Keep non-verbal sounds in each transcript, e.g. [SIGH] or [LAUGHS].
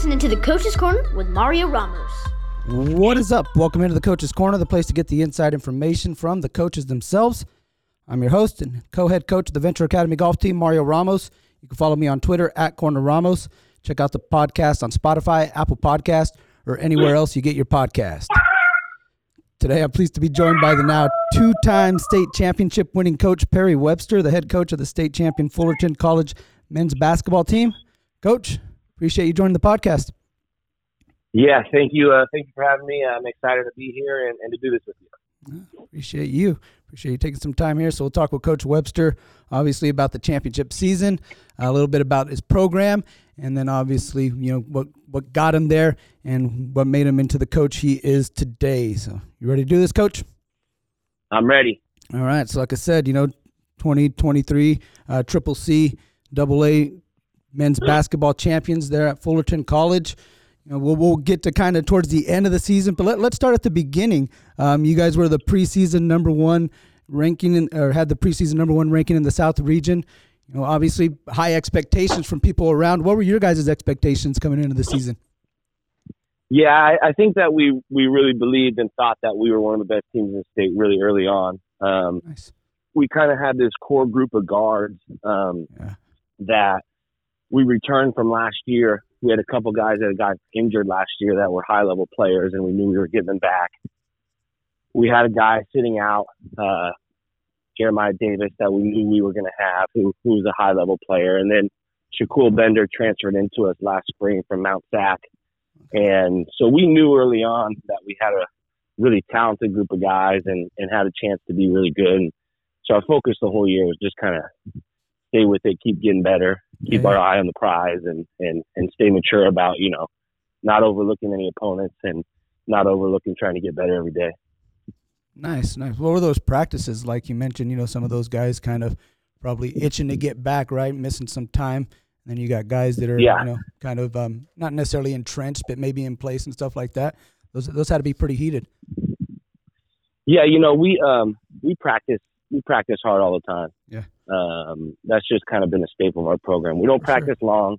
listening to the Coach's Corner with Mario Ramos. What is up? Welcome into the Coach's Corner, the place to get the inside information from the coaches themselves. I'm your host and co-head coach of the Venture Academy golf team, Mario Ramos. You can follow me on Twitter at Corner Ramos. Check out the podcast on Spotify, Apple Podcast, or anywhere else you get your podcast. Today, I'm pleased to be joined by the now two-time state championship winning coach Perry Webster, the head coach of the state champion Fullerton College men's basketball team. Coach, appreciate you joining the podcast. Yeah, thank you. Uh, thank you for having me. I'm excited to be here and, and to do this with you. Appreciate you. Appreciate you taking some time here. So we'll talk with Coach Webster, obviously about the championship season, a little bit about his program, and then obviously you know what what got him there and what made him into the coach he is today. So you ready to do this, Coach? I'm ready. All right. So like I said, you know, 2023 uh, Triple C, Double A men's basketball champions there at Fullerton College. You know, we'll, we'll get to kind of towards the end of the season, but let, let's start at the beginning. Um, you guys were the preseason number one ranking, in, or had the preseason number one ranking in the South region. You know, obviously high expectations from people around. What were your guys' expectations coming into the season? Yeah, I, I think that we we really believed and thought that we were one of the best teams in the state really early on. Um, Nice. we kind of had this core group of guards um, Yeah. that we returned from last year. We had a couple guys that got injured last year that were high level players, and we knew we were getting them back. We had a guy sitting out, uh, Jeremiah Davis, that we knew we were going to have, who, who was a high level player. And then Shaquille Bender transferred into us last spring from Mount Sac. And so we knew early on that we had a really talented group of guys and, and had a chance to be really good. And so our focus the whole year was just kind of stay with it, keep getting better, keep Yeah. our eye on the prize and, and, and stay mature about, you know, not overlooking any opponents and not overlooking trying to get better every day. Nice, nice. What were those practices like? You mentioned, you know, some of those guys kind of probably itching to get back, right? Missing some time. And then you got guys that are, Yeah. you know, kind of um, not necessarily entrenched, but maybe in place and stuff like that. Those those had to be pretty heated. Yeah, you know, we um we practice we practice hard all the time. Yeah. Um that's just kind of been a staple of our program. We don't For sure. practice long.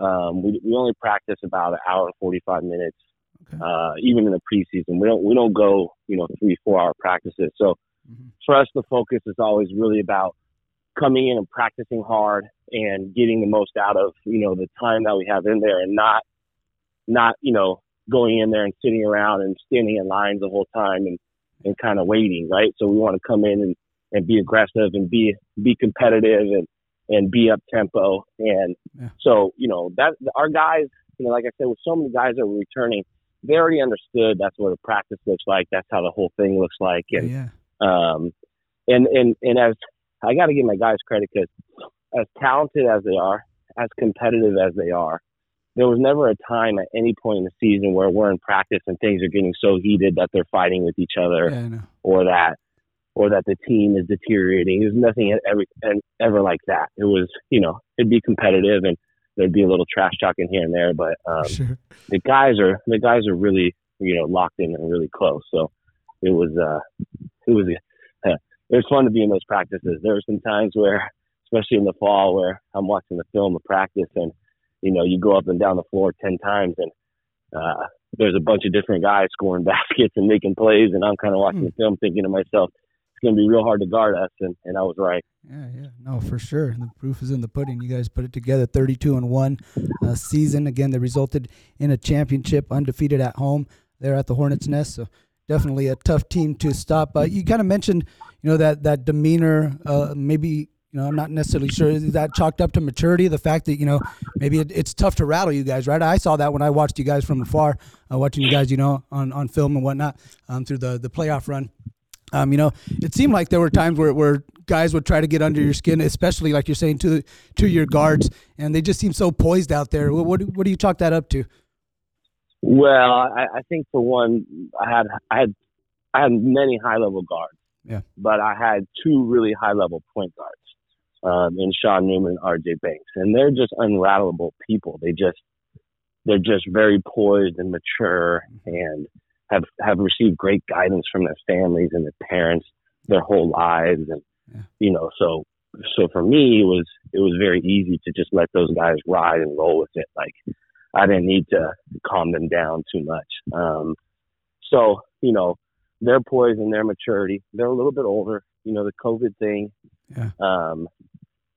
Um we we only practice about an hour and 45 minutes. Okay. Uh even in the preseason. We don't we don't go, you know, 3 4 hour practices. So Mhm. for us the focus is always really about coming in and practicing hard and getting the most out of, you know, the time that we have in there and not not, you know, going in there and sitting around and standing in lines the whole time and and kind of waiting, right? So we want to come in and, and be aggressive and be be competitive and and be up tempo. And Yeah. so you know that our guys, you know, like I said, with so many guys that were returning, they already understood that's what a practice looks like. That's how the whole thing looks like. And yeah. um, and and and as I got to give my guys credit because as talented as they are, as competitive as they are, there was never a time at any point in the season where we're in practice and things are getting so heated that they're fighting with each other Yeah, or that or that the team is deteriorating. There's nothing ever and ever like that. It was you know it'd be competitive and there'd be a little trash talking here and there, but um, sure. the guys are the guys are really you know locked in and really close. So it was uh it was uh, [LAUGHS] it was fun to be in those practices. There were some times where, especially in the fall, where I'm watching the film of practice and you know you go up and down the floor ten times and uh there's a bunch of different guys scoring [LAUGHS] baskets and making plays and I'm kind of watching Hmm. the film thinking to myself going to be real hard to guard us and and I was right. Yeah, yeah, no, for sure. The proof is in the pudding. You guys put it together, thirty-two and one uh, season. Again, that resulted in a championship, undefeated at home there at the Hornets' Nest. So definitely a tough team to stop. Uh, you kind of mentioned, you know, that that demeanor. Uh, maybe you know, I'm not necessarily sure is that chalked up to maturity. The fact that you know maybe it, it's tough to rattle you guys, right? I saw that when I watched you guys from afar, uh, watching you guys, you know, on, on film and whatnot um, through the the playoff run. Um, you know, it seemed like there were times where, where guys would try to get under your skin, especially like you're saying to the, to your guards, and they just seem so poised out there. What what, do- what do you chalk that up to? Well, I, I think for one, I had I had I had many high level guards. Yeah. But I had two really high level point guards, um, in Sean Newman and RJ Banks. And they're just unrattleable people. They just they're just very poised and mature and have have received great guidance from their families and their parents their whole lives and Yeah. you know, so so for me it was it was very easy to just let those guys ride and roll with it. Like I didn't need to calm them down too much. Um, so, you know, their poise and their maturity, they're a little bit older. You know, the COVID thing, Yeah. um,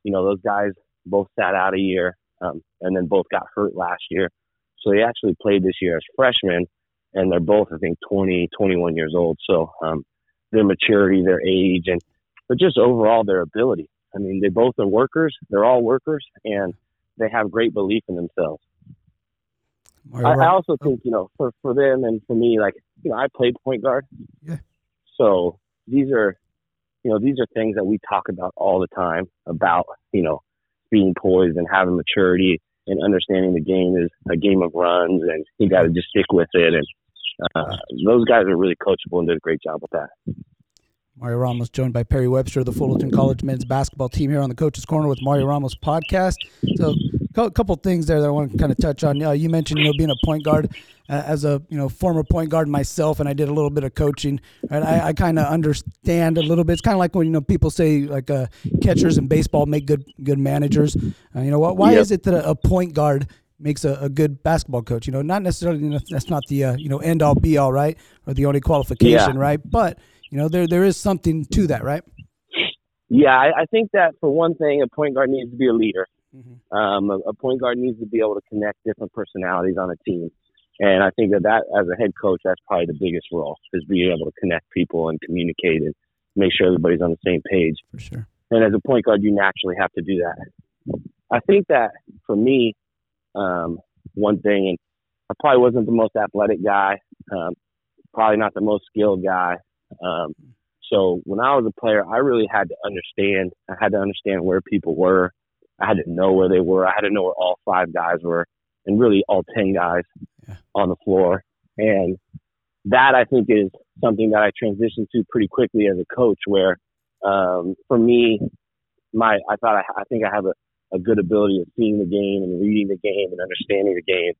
you know, those guys both sat out a year um, and then both got hurt last year. So they actually played this year as freshmen, and they're both, I think, 20, 21 years old. So um, their maturity, their age, and but just overall their ability. I mean, they both are workers. They're all workers, and they have great belief in themselves. I, I also think, you know, for for them and for me, like, you know, I played point guard. Yeah. So these are, you know, these are things that we talk about all the time about, you know, being poised and having maturity and understanding the game is a game of runs and you got to just stick with it. And uh, those guys are really coachable and did a great job with that. Mario Ramos joined by Perry Webster, of the Fullerton College men's basketball team here on the Coach's Corner with Mario Ramos podcast. So, a couple things there that I want to kind of touch on. Uh, you mentioned, you know, being a point guard uh, as a you know former point guard myself, and I did a little bit of coaching. Right, I, I kind of understand a little bit. It's kind of like when you know people say like uh, catchers in baseball make good good managers. Uh, you know? Why Yep. is it that a, a point guard makes a, a good basketball coach? You know, not necessarily that's not the uh, you know end all be all, right, or the only qualification, Yeah. right? But you know, there there is something to that, right? Yeah, I, I think that for one thing, a point guard needs to be a leader. Mhm. Um, a, a point guard needs to be able to connect different personalities on a team. And I think that, that as a head coach, that's probably the biggest role is being able to connect people and communicate and make sure everybody's on the same page. For sure. And as a point guard, you naturally have to do that. I think that for me, um, one thing, and I probably wasn't the most athletic guy, um, probably not the most skilled guy. Um, so when I was a player, I really had to understand. I had to understand where people were. I had to know where they were. I had to know where all five guys were, and really all ten guys Yeah. on the floor. And that I think is something that I transitioned to pretty quickly as a coach. Where um, for me, my I thought I, I think I have a, a good ability of seeing the game and reading the game and understanding the game.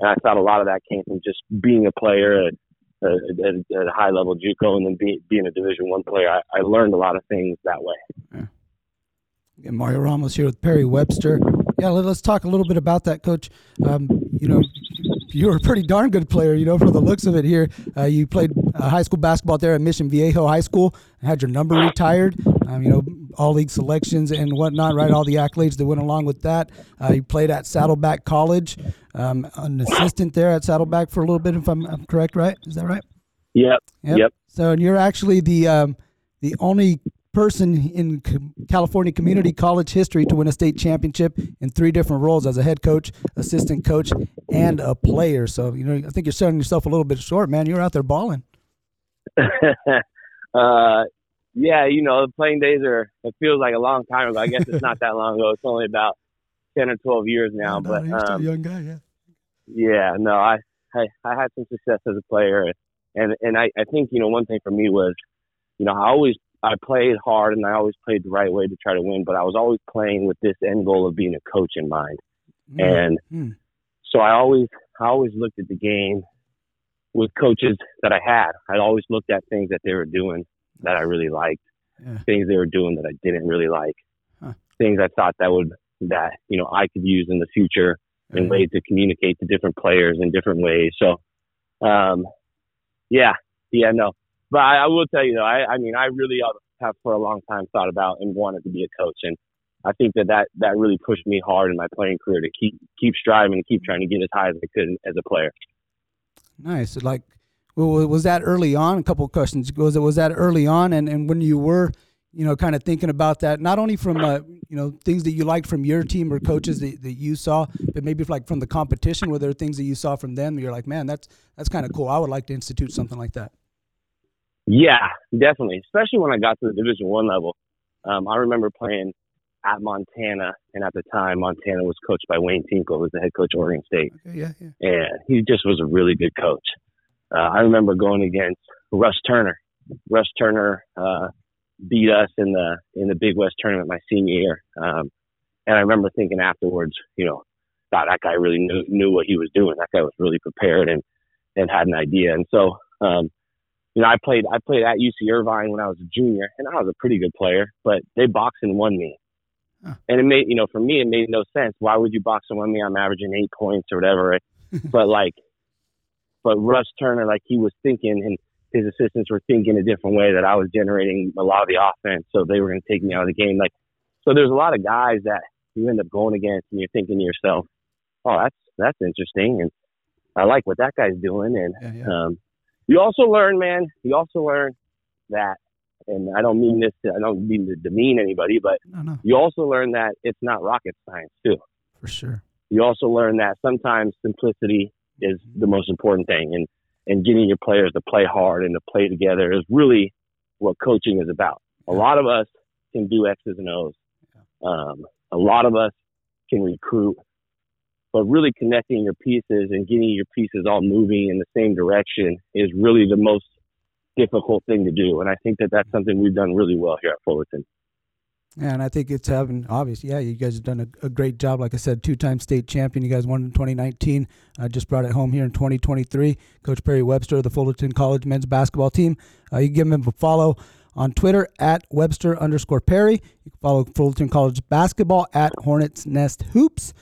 And I thought a lot of that came from just being a player at, at, at, a high level JUCO and then be, being a Division One player. I, I learned a lot of things that way. And Mario Ramos here with Perry Webster. Yeah, let, us talk a little bit about that, Coach. Um, you know, you were a pretty darn good player. You know, from the looks of it here, uh, you played uh, high school basketball there at Mission Viejo High School. Had your number retired. Um, you know, all league selections and whatnot. Right, all the accolades that went along with that. Uh, you played at Saddleback College, um, an assistant there at Saddleback for a little bit, if I'm, I'm correct. Right, is that right? Yep. Yep. Yep. So, and you're actually the um, the only person in California community college history to win a state championship in three different roles as a head coach, assistant coach, and a player. So, you know, I think you're selling yourself a little bit short, man. You're out there balling. [LAUGHS] uh, yeah, you know, the playing days are, it feels like a long time ago. I guess it's not that long ago. It's only about 10 or 12 years now. No, but, you're still a um, young guy, yeah. yeah, no, I, I, I had some success as a player. And, and, and I, I think, you know, one thing for me was, you know, I always, I played hard and I always played the right way to try to win, but I was always playing with this end goal of being a coach in mind. Mm, And mm. so I always, I always looked at the game with coaches that I had. I always looked at things that they were doing that I really liked, Yeah. things they were doing that I didn't really like, Huh. things I thought that would, that, you know, I could use in the future and ways to communicate to different players in different ways. So, um, yeah, yeah, no. But I, I will tell you though, I, I mean, I really have for a long time thought about and wanted to be a coach. And I think that, that that really pushed me hard in my playing career to keep keep striving and keep trying to get as high as I could as a player. Nice. Like, well, was that early on? A couple of questions. Was it was that early on, and and when you were, you know, kind of thinking about that, not only from uh, you know things that you liked from your team or coaches that, that you saw, but maybe like from the competition, were there things that you saw from them? You're like, man, that's that's kind of cool. I would like to institute something like that. Yeah, definitely. Especially when I got to the Division One level. Um, I remember playing at Montana, and at the time, Montana was coached by Wayne Tinkle, who was the head coach of Oregon State. Okay, yeah, yeah. and he just was a really good coach. Uh, I remember going against Russ Turner. Russ Turner uh, beat us in the in the Big West tournament my senior year, um, and I remember thinking afterwards, you know, God, that guy really knew knew what he was doing. That guy was really prepared and and had an idea. And so, um, you know, I played I played at UC Irvine when I was a junior, and I was a pretty good player, but they boxed and won me. Huh. And it made, you know, for me, it made no sense. Why would you box and one me? I'm averaging eight points or whatever. [LAUGHS] but like, but Russ Turner, like he was thinking and his assistants were thinking a different way that I was generating a lot of the offense. So they were going to take me out of the game. Like, so there's a lot of guys that you end up going against and you're thinking to yourself, oh, that's, that's interesting. And I like what that guy's doing. And, yeah, yeah. um, you also learn, man, you also learn that and I don't mean this to, I don't mean to demean anybody, but no, no. you also learn that it's not rocket science too. For sure. You also learn that sometimes simplicity is the most important thing and, and getting your players to play hard and to play together is really what coaching is about. A lot of us can do X's and O's. Um, a lot of us can recruit, but really connecting your pieces and getting your pieces all moving in the same direction is really the most difficult thing to do. And I think that that's something we've done really well here at Fullerton. Yeah, and I think it's having obvious. Yeah, you guys have done a, a great job. Like I said, two-time state champion. You guys won in 2019. Uh, just brought it home here in 2023. Coach Perry Webster of the Fullerton College men's basketball team. Uh, you can give him a follow on Twitter at Webster underscore Perry. You can follow Fullerton College basketball at Hornets Nest Hoops.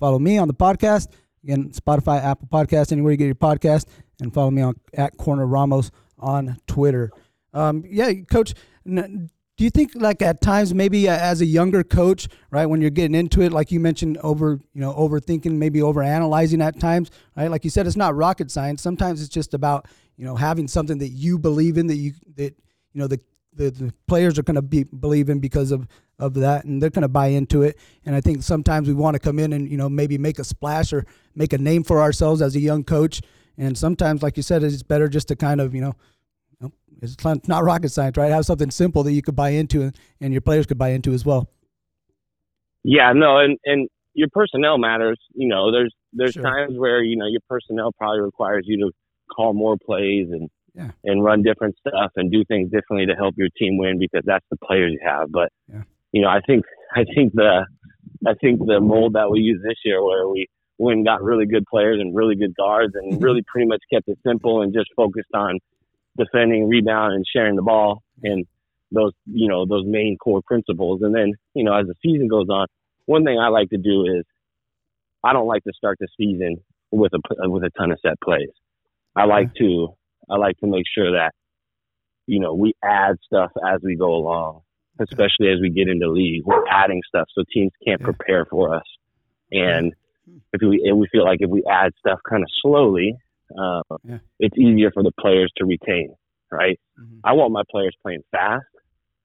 Follow me on the podcast again, Spotify, Apple Podcast, anywhere you get your podcast, and follow me on at Corner Ramos on Twitter. Um, yeah, Coach, do you think like at times maybe uh, as a younger coach, right, when you're getting into it, like you mentioned, over you know overthinking, maybe over analyzing at times, right? Like you said, it's not rocket science. Sometimes it's just about you know having something that you believe in that you that you know the the, the players are going to be believing because of of that and they're going to buy into it and i think sometimes we want to come in and you know maybe make a splash or make a name for ourselves as a young coach and sometimes, like you said, it's better just to kind of, you know, it's not rocket science, right? Have something simple that you could buy into and your players could buy into as well. Yeah, no, and and your personnel matters. You know, there's there's sure. times where you know your personnel probably requires you to call more plays and yeah. and run different stuff and do things differently to help your team win because that's the players you have. But yeah. you know, I think I think the I think the mold that we use this year, where we went and got really good players and really good guards and mm-hmm. really pretty much kept it simple and just focused on defending, rebound, and sharing the ball and those you know those main core principles. And then you know as the season goes on, one thing I like to do is I don't like to start the season with a with a ton of set plays. I like to I like to make sure that you know we add stuff as we go along, especially as we get into league. We're adding stuff so teams can't prepare for us. And if we and we feel like if we add stuff kind of slowly, uh, yeah. it's easier for the players to retain. Right? Mm-hmm. I want my players playing fast.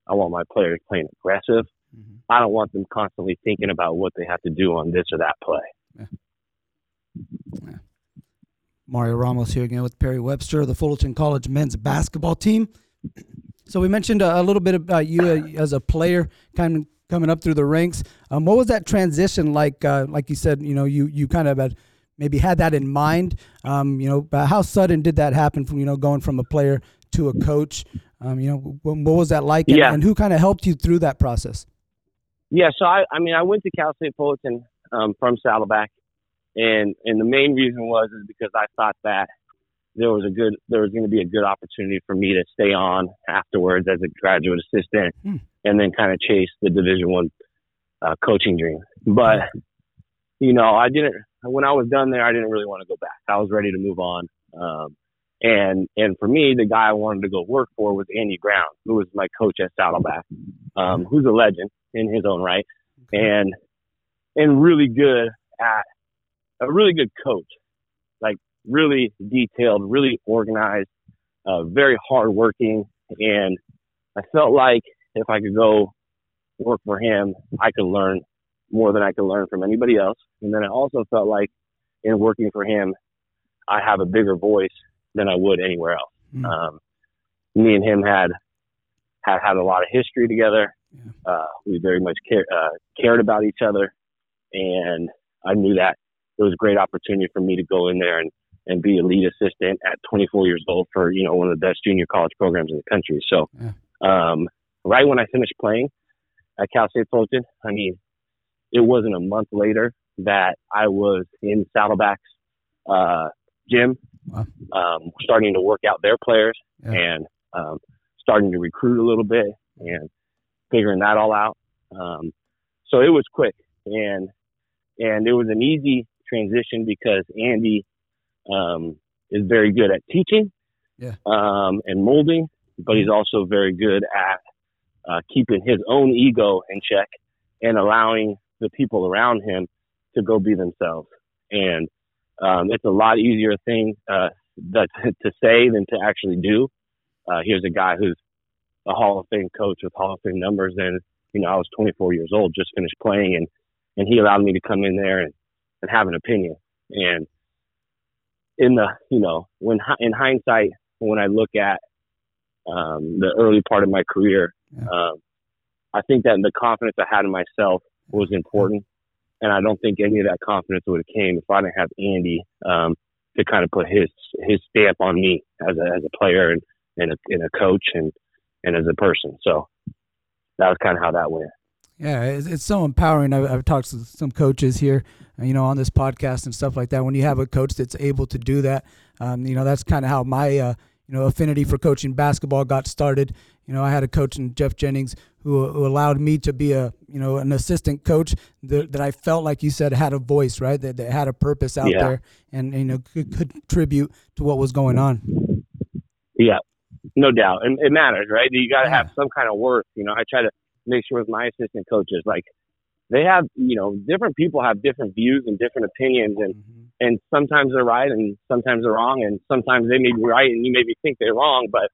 I want my players playing aggressive. Mm-hmm. I don't want them constantly thinking about what they have to do on this or that play. Yeah. Yeah. Mario Ramos here again with Perry Webster, the Fullerton College men's basketball team. So we mentioned a, a little bit about you uh, as a player, kind of coming up through the ranks. Um, what was that transition like? Uh, like you said, you know, you you kind of had maybe had that in mind. Um, you know, how sudden did that happen from you know going from a player to a coach? Um, you know, what, what, was that like? And, yeah. and, who kind of helped you through that process? Yeah, so I, I mean, I went to Cal State Fullerton um, from Saddleback, and and the main reason was is because I thought that there was a good there was going to be a good opportunity for me to stay on afterwards as a graduate assistant hmm. and then kind of chase the division one uh, coaching dream. But you know i didn't when i was done there i didn't really want to go back. I was ready to move on um, and and for me the guy i wanted to go work for was andy brown who was my coach at saddleback um, who's a legend in his own right and and really good at a really good coach like really detailed, really organized, uh, very hardworking. And I felt like if I could go work for him, I could learn more than I could learn from anybody else. And then I also felt like in working for him, I have a bigger voice than I would anywhere else. Mm. Um, me and him had had had a lot of history together. Yeah. Uh, we very much care, uh, cared about each other, and I knew that it was a great opportunity for me to go in there and and be a lead assistant at 24 years old for you know one of the best junior college programs in the country. So, yeah. um, right when I finished playing at Cal State Fullerton, I mean, it wasn't a month later that I was in Saddleback's uh, gym, wow. um, starting to work out their players yeah. and um, starting to recruit a little bit and figuring that all out. Um, so it was quick and and it was an easy transition because Andy um, is very good at teaching yeah. um, and molding, but he's also very good at uh, keeping his own ego in check and allowing the people around him to go be themselves. And um, it's a lot easier thing uh, that, [LAUGHS] to say than to actually do. Uh, here's a guy who's a Hall of Fame coach with Hall of Fame numbers, and you know I was 24 years old, just finished playing, and and he allowed me to come in there and and have an opinion. And in the you know when in hindsight, when I look at um, the early part of my career, yeah. um, I think that the confidence I had in myself was important, and I don't think any of that confidence would have came if I didn't have Andy um, to kind of put his his stamp on me as a as a player and and a, and a coach and and as a person. So that was kind of how that went. Yeah, it's, it's so empowering. I've, I've, talked to some coaches here, you know, on this podcast and stuff like that. When you have a coach that's able to do that, um, you know, that's kind of how my uh, you know affinity for coaching basketball got started. You know, I had a coach in Jeff Jennings who, who allowed me to be a you know an assistant coach that, that I felt like you said had a voice, right? That, that had a purpose out yeah. there and you know could, could contribute to what was going on. Yeah, no doubt, and it matters, right? You got to yeah. have some kind of worth. You know, I try to make sure with my assistant coaches, like they have, you know, different people have different views and different opinions, and mm-hmm. and sometimes they're right and sometimes they're wrong, and sometimes they may be right and you maybe think they're wrong, but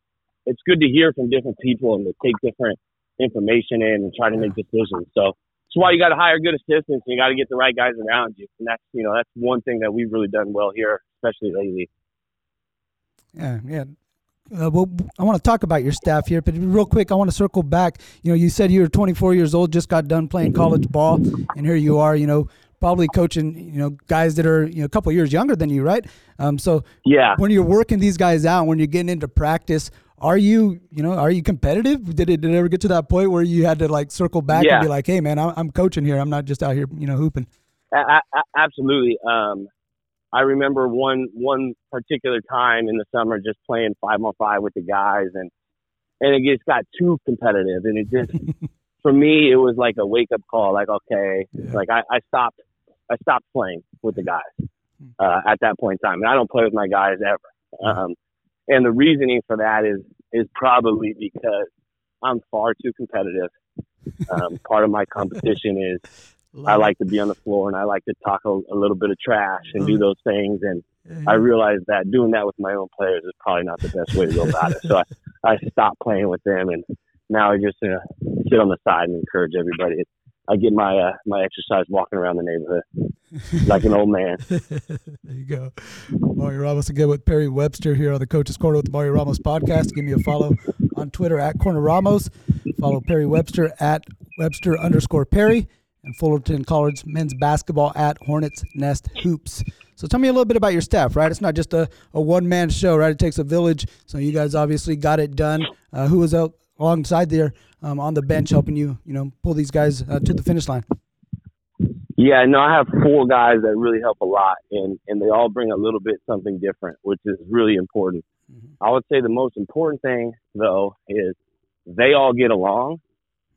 it's good to hear from different people and to take different information in and try to make decisions. So that's why you got to hire good assistants and you got to get the right guys around you. And that's, you know, that's one thing that we've really done well here, especially lately. Yeah, yeah. Uh, well, I want to talk about your staff here, but real quick, I want to circle back. You know, you said you were 24 years old, just got done playing college ball, and here you are. You know, probably coaching. You know, guys that are you know a couple years younger than you, right? Um, so yeah, when you're working these guys out, when you're getting into practice, are you you know are you competitive? Did it, did it ever get to that point where you had to like circle back yeah. and be like, hey man, I'm, I'm coaching here. I'm not just out here you know hooping. absolutely. Um, I remember one one particular time in the summer just playing five on five with the guys and and it just got too competitive and it just [LAUGHS] for me it was like a wake up call like okay yeah. like I, I stopped I stopped playing with the guys uh, at that point in time. And I don't play with my guys ever. Um, and the reasoning for that is is probably because I'm far too competitive. Um, part of my competition is I like to be on the floor and I like to talk a, a little bit of trash and do those things. And I realized that doing that with my own players is probably not the best way to go about it. So I, [LAUGHS] I stopped playing with them and now I just uh, sit on the side and encourage everybody. I get my uh, my exercise walking around the neighborhood like an old man. [LAUGHS] there you go. Mario Ramos again with Perry Webster here on the Coach's Corner with the Mario Ramos podcast. Give me a follow on Twitter at Corner Ramos. Follow Perry Webster at Webster underscore Perry and Fullerton College men's basketball at Hornets Nest Hoops. So tell me a little bit about your staff, right? It's not just a, a one man show, right? It takes a village. So you guys obviously got it done. Uh, who was out alongside there um, on the bench helping you, you know, pull these guys uh, to the finish line? Yeah, no, I have four guys that really help a lot, and and they all bring a little bit something different, which is really important. Mm-hmm. I would say the most important thing though is they all get along,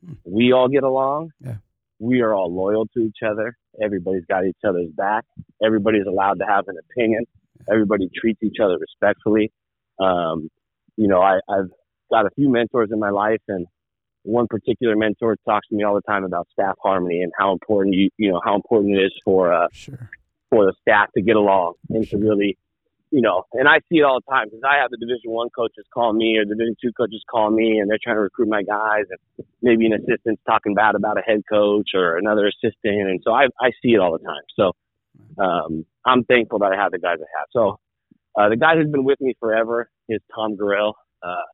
hmm. we all get along, yeah we are all loyal to each other. Everybody's got each other's back. Everybody's allowed to have an opinion. Everybody treats each other respectfully. Um, you know, I, I've got a few mentors in my life, and one particular mentor talks to me all the time about staff harmony and how important you you know how important it is for uh, sure. for the staff to get along and to really you know, and I see it all the time because I have the Division One coaches call me or the Division Two coaches call me, and they're trying to recruit my guys, and maybe an assistant's talking bad about a head coach or another assistant, and so I I see it all the time. So um, I'm thankful that I have the guys I have. So uh, the guy who's been with me forever is Tom Gorell. Uh,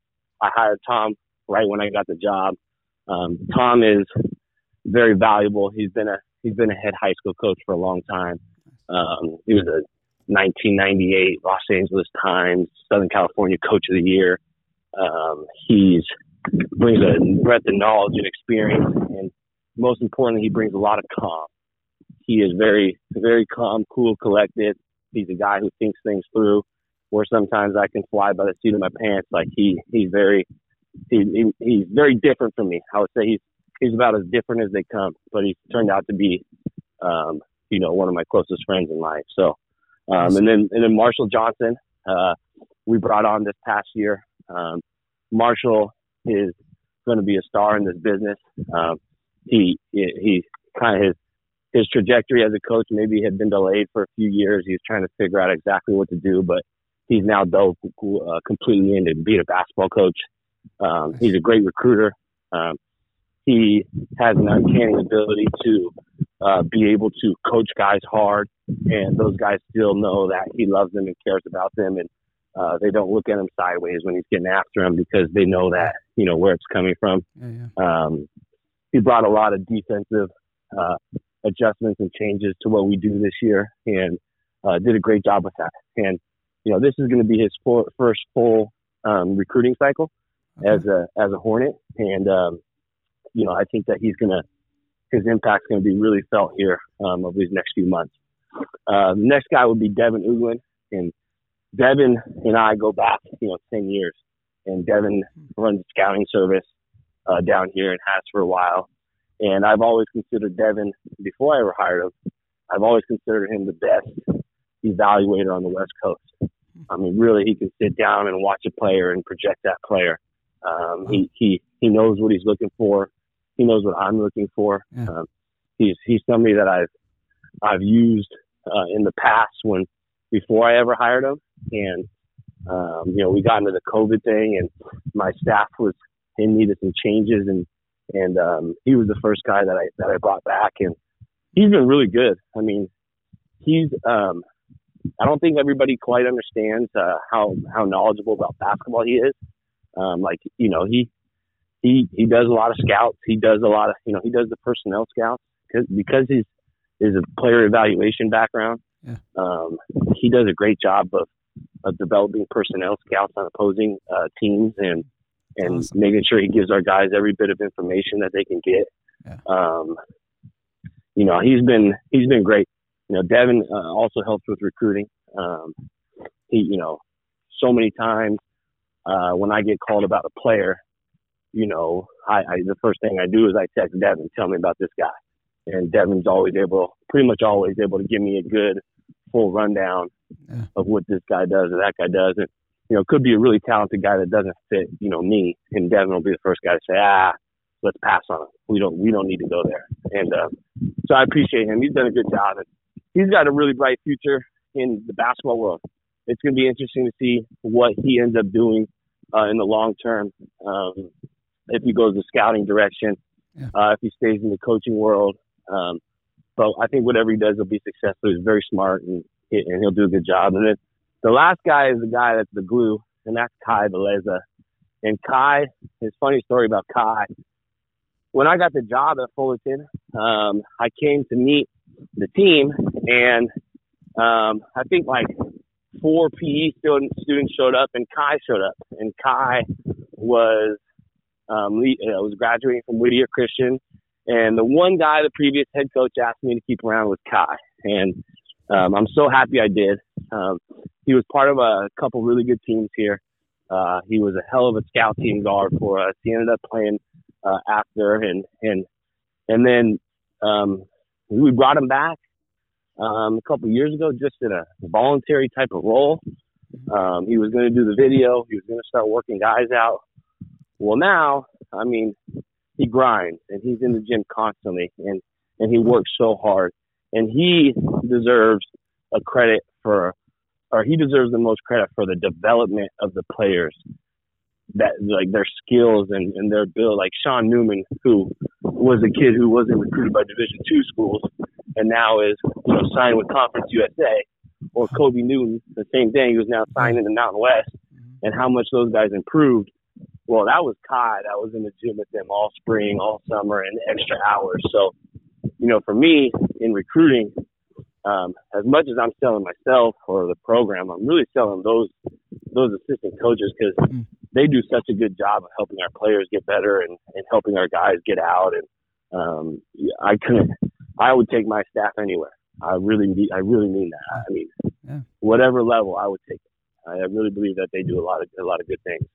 I hired Tom right when I got the job. Um, Tom is very valuable. He's been a he's been a head high school coach for a long time. Um, he was a 1998 Los Angeles Times Southern California Coach of the Year. Um, he's brings a breadth of knowledge and experience, and most importantly, he brings a lot of calm. He is very, very calm, cool, collected. He's a guy who thinks things through. Where sometimes I can fly by the seat of my pants. Like he, he's very, he, he he's very different from me. I would say he's he's about as different as they come. But he's turned out to be, um, you know, one of my closest friends in life. So, um, and then and then Marshall Johnson, uh, we brought on this past year. Um, Marshall is going to be a star in this business. Um, he he kind of his his trajectory as a coach maybe had been delayed for a few years. He was trying to figure out exactly what to do, but he's now dove uh, completely into being a basketball coach. Um, he's a great recruiter. Um, he has an uncanny ability to uh, be able to coach guys hard, and those guys still know that he loves them and cares about them, and uh, they don't look at him sideways when he's getting after them because they know that you know where it's coming from. Yeah, yeah. Um, he brought a lot of defensive uh, adjustments and changes to what we do this year, and uh, did a great job with that. And you know, this is going to be his full, first full um, recruiting cycle okay. as a as a Hornet, and um, you know, I think that he's going to his impact's going to be really felt here um, over these next few months. Uh, the next guy would be Devin Uglin, and Devin and I go back, you know, ten years, and Devin runs a scouting service uh, down here and has for a while. And I've always considered Devin before I ever hired him. I've always considered him the best evaluator on the West Coast. I mean, really, he can sit down and watch a player and project that player. Um, he he he knows what he's looking for. He knows what I'm looking for. Yeah. Um, he's he's somebody that I've I've used uh, in the past when before I ever hired him, and um, you know we got into the COVID thing, and my staff was in need of some changes, and and um, he was the first guy that I that I brought back, and he's been really good. I mean, he's um, I don't think everybody quite understands uh, how how knowledgeable about basketball he is. Um, like you know, he he he does a lot of scouts. He does a lot of you know he does the personnel scouts because because he's is a player evaluation background. Yeah. Um, he does a great job of, of developing personnel scouts on opposing uh, teams and and awesome. making sure he gives our guys every bit of information that they can get. Yeah. Um, you know, he's been he's been great. You know, Devin uh, also helps with recruiting. Um, he, you know, so many times uh, when I get called about a player, you know, I, I the first thing I do is I text Devin, tell me about this guy, and Devin's always able, pretty much always able to give me a good full rundown yeah. of what this guy does or that guy does. And you know, could be a really talented guy that doesn't fit, you know, me, and Devin will be the first guy to say, ah, let's pass on him. We don't, we don't need to go there. And uh, so I appreciate him. He's done a good job, and he's got a really bright future in the basketball world. It's going to be interesting to see what he ends up doing uh, in the long term. Um, if he goes the scouting direction, yeah. uh, if he stays in the coaching world. Um, but I think whatever he does, he'll be successful. He's very smart and and he'll do a good job. And then the last guy is the guy that's the glue, and that's Kai Beleza. And Kai, his funny story about Kai. When I got the job at Fullerton, um, I came to meet the team, and um, I think like four PE student, students showed up, and Kai showed up. And Kai was um, uh, I was graduating from Whittier Christian, and the one guy the previous head coach asked me to keep around was Kai, and um, I'm so happy I did. Um, he was part of a couple really good teams here. Uh, he was a hell of a scout team guard for us. He ended up playing uh, after, and and and then um, we brought him back um, a couple years ago, just in a voluntary type of role. Um, he was going to do the video. He was going to start working guys out. Well, now, I mean, he grinds and he's in the gym constantly, and and he works so hard, and he deserves a credit for or he deserves the most credit for the development of the players that like their skills and, and their build like Sean Newman who was a kid who wasn't recruited by division two schools and now is you know signed with conference USA or Kobe Newton the same thing who's now signed in the Mountain West mm-hmm. and how much those guys improved well that was Kai that was in the gym with them all spring all summer and extra hours so you know for me in recruiting um, as much as I'm selling myself or the program, I'm really selling those those assistant coaches because mm. they do such a good job of helping our players get better and, and helping our guys get out. And um, I couldn't, I would take my staff anywhere. I really, I really mean that. I mean, yeah. whatever level, I would take it. I really believe that they do a lot of a lot of good things.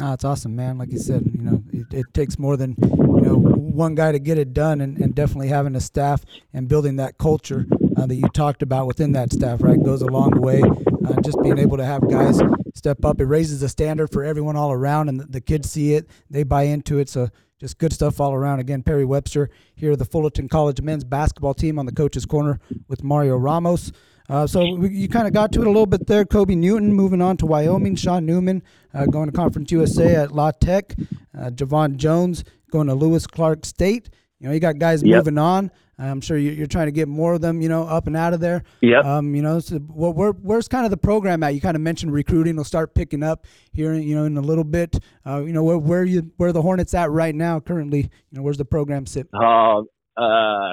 Oh, it's awesome, man. Like you said, you know, it, it, takes more than you know one guy to get it done, and, and definitely having a staff and building that culture uh, that you talked about within that staff, right, goes a long way. Uh, just being able to have guys step up, it raises the standard for everyone all around, and the, the kids see it, they buy into it. So just good stuff all around. Again, Perry Webster here, the Fullerton College men's basketball team on the coach's corner with Mario Ramos. Uh, so we, you kind of got to it a little bit there. Kobe Newton moving on to Wyoming. Sean Newman uh, going to Conference USA at La Tech. Uh, Javon Jones going to Lewis Clark State. You know, you got guys yep. moving on. I'm sure you're trying to get more of them, you know, up and out of there. Yeah. Um, you know, so where, where's kind of the program at? You kind of mentioned recruiting will start picking up here, you know, in a little bit. Uh, you know, where where you where the Hornets at right now currently? You know, where's the program sit? Oh, uh,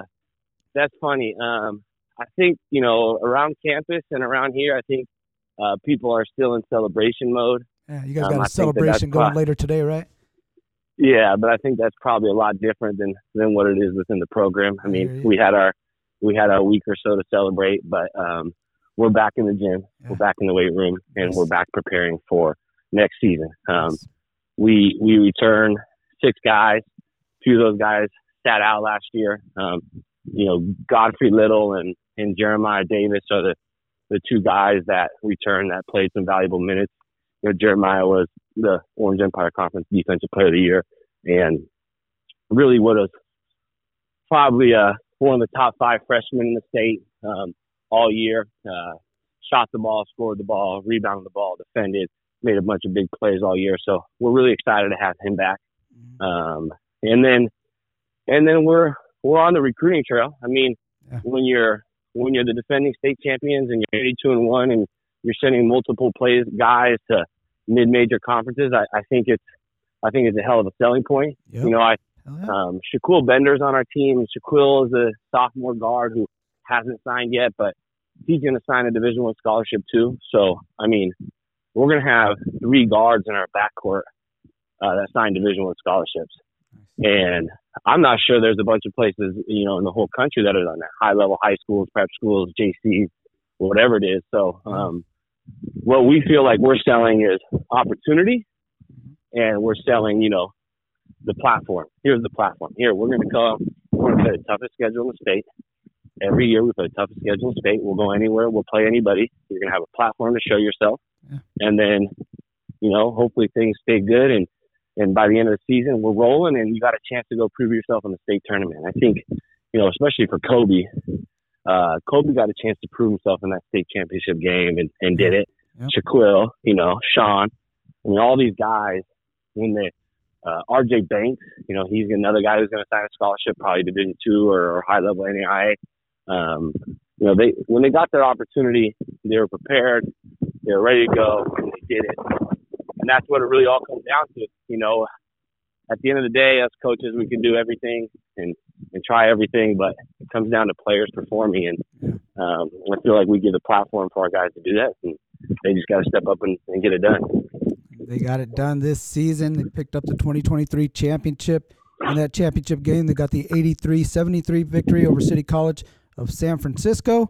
that's funny. Um, I think you know around campus and around here, I think uh, people are still in celebration mode. Yeah, you guys got um, a celebration going later today, right? Yeah, but I think that's probably a lot different than than what it is within the program. I mean, we had our we had a week or so to celebrate, but um, we're back in the gym, yeah. we're back in the weight room, and we're back preparing for next season. Um. We we return six guys. Two of those guys sat out last year. Um, you know, Godfrey Little and and Jeremiah Davis are the the two guys that returned that played some valuable minutes. You know, Jeremiah was the Orange Empire Conference Defensive Player of the Year, and really was probably uh, one of the top five freshmen in the state um, all year. Uh, shot the ball, scored the ball, rebounded the ball, defended, made a bunch of big plays all year. So we're really excited to have him back. Mm-hmm. Um, and then, and then we're we're on the recruiting trail. I mean, yeah. when you're when you're the defending state champions and you're 82 and one, and you're sending multiple plays guys to mid-major conferences, I, I think it's I think it's a hell of a selling point. Yep. You know, I yeah. um, Shaquille Bender's on our team. Shaquille is a sophomore guard who hasn't signed yet, but he's going to sign a Division One scholarship too. So, I mean, we're going to have three guards in our backcourt uh, that signed Division One scholarships, and I'm not sure there's a bunch of places you know in the whole country that are on that high level high schools, prep schools, JCs, whatever it is. So, um, what we feel like we're selling is opportunity and we're selling, you know, the platform. Here's the platform. Here, we're going to come, we're going to play the toughest schedule in the state. Every year we play the toughest schedule in the state. We'll go anywhere. We'll play anybody. You're going to have a platform to show yourself. And then, you know, hopefully things stay good. And, and by the end of the season, we're rolling and you got a chance to go prove yourself in the state tournament. I think, you know, especially for Kobe, uh, Kobe got a chance to prove himself in that state championship game and, and did it. Yep. Shaquille, you know, Sean, I mean, all these guys, when they, uh, RJ Banks, you know, he's another guy who's going to sign a scholarship, probably Division two or, or high level NAIA. Um, you know, they when they got their opportunity, they were prepared, they were ready to go, and they did it. And that's what it really all comes down to. You know, at the end of the day, as coaches, we can do everything and and try everything, but it comes down to players performing. And um, I feel like we give the platform for our guys to do that, and they just got to step up and, and get it done. They got it done this season. They picked up the 2023 championship. In that championship game, they got the 83-73 victory over City College of San Francisco,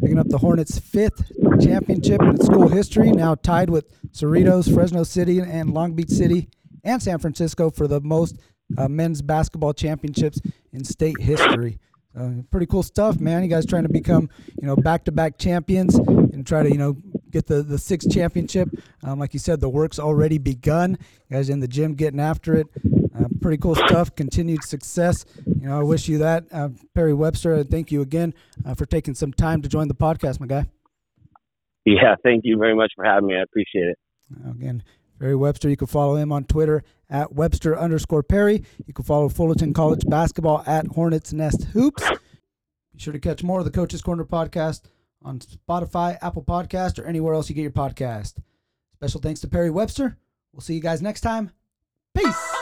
picking up the Hornets' fifth championship in school history. Now tied with Cerritos, Fresno City, and Long Beach City and San Francisco for the most uh, men's basketball championships in state history. Uh, pretty cool stuff, man. You guys trying to become, you know, back-to-back champions and try to, you know, get the the sixth championship. Um, like you said, the work's already begun. You guys in the gym getting after it. Uh, pretty cool stuff. Continued success. You know, I wish you that, uh, Perry Webster. Thank you again uh, for taking some time to join the podcast, my guy. Yeah, thank you very much for having me. I appreciate it. Again, Perry Webster. You can follow him on Twitter at Webster underscore Perry. You can follow Fullerton College basketball at Hornets Nest Hoops. Be sure to catch more of the Coach's Corner podcast on Spotify, Apple Podcast, or anywhere else you get your podcast. Special thanks to Perry Webster. We'll see you guys next time. Peace.